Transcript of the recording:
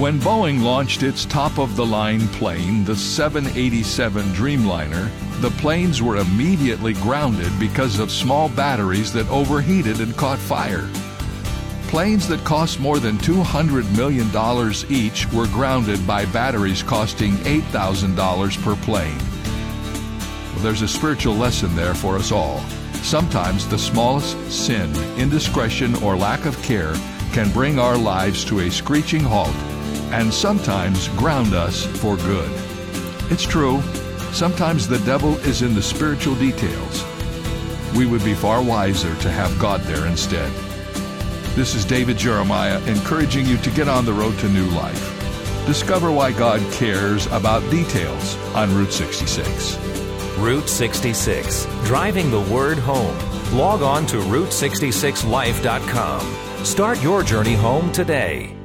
When Boeing launched its top of the line plane, the 787 Dreamliner, the planes were immediately grounded because of small batteries that overheated and caught fire. Planes that cost more than $200 million each were grounded by batteries costing $8,000 per plane. Well, there's a spiritual lesson there for us all. Sometimes the smallest sin, indiscretion, or lack of care can bring our lives to a screeching halt and sometimes ground us for good. It's true, sometimes the devil is in the spiritual details. We would be far wiser to have God there instead. This is David Jeremiah encouraging you to get on the road to new life. Discover why God cares about details on Route 66. Route 66, driving the word home. Log on to Route66Life.com. Start your journey home today.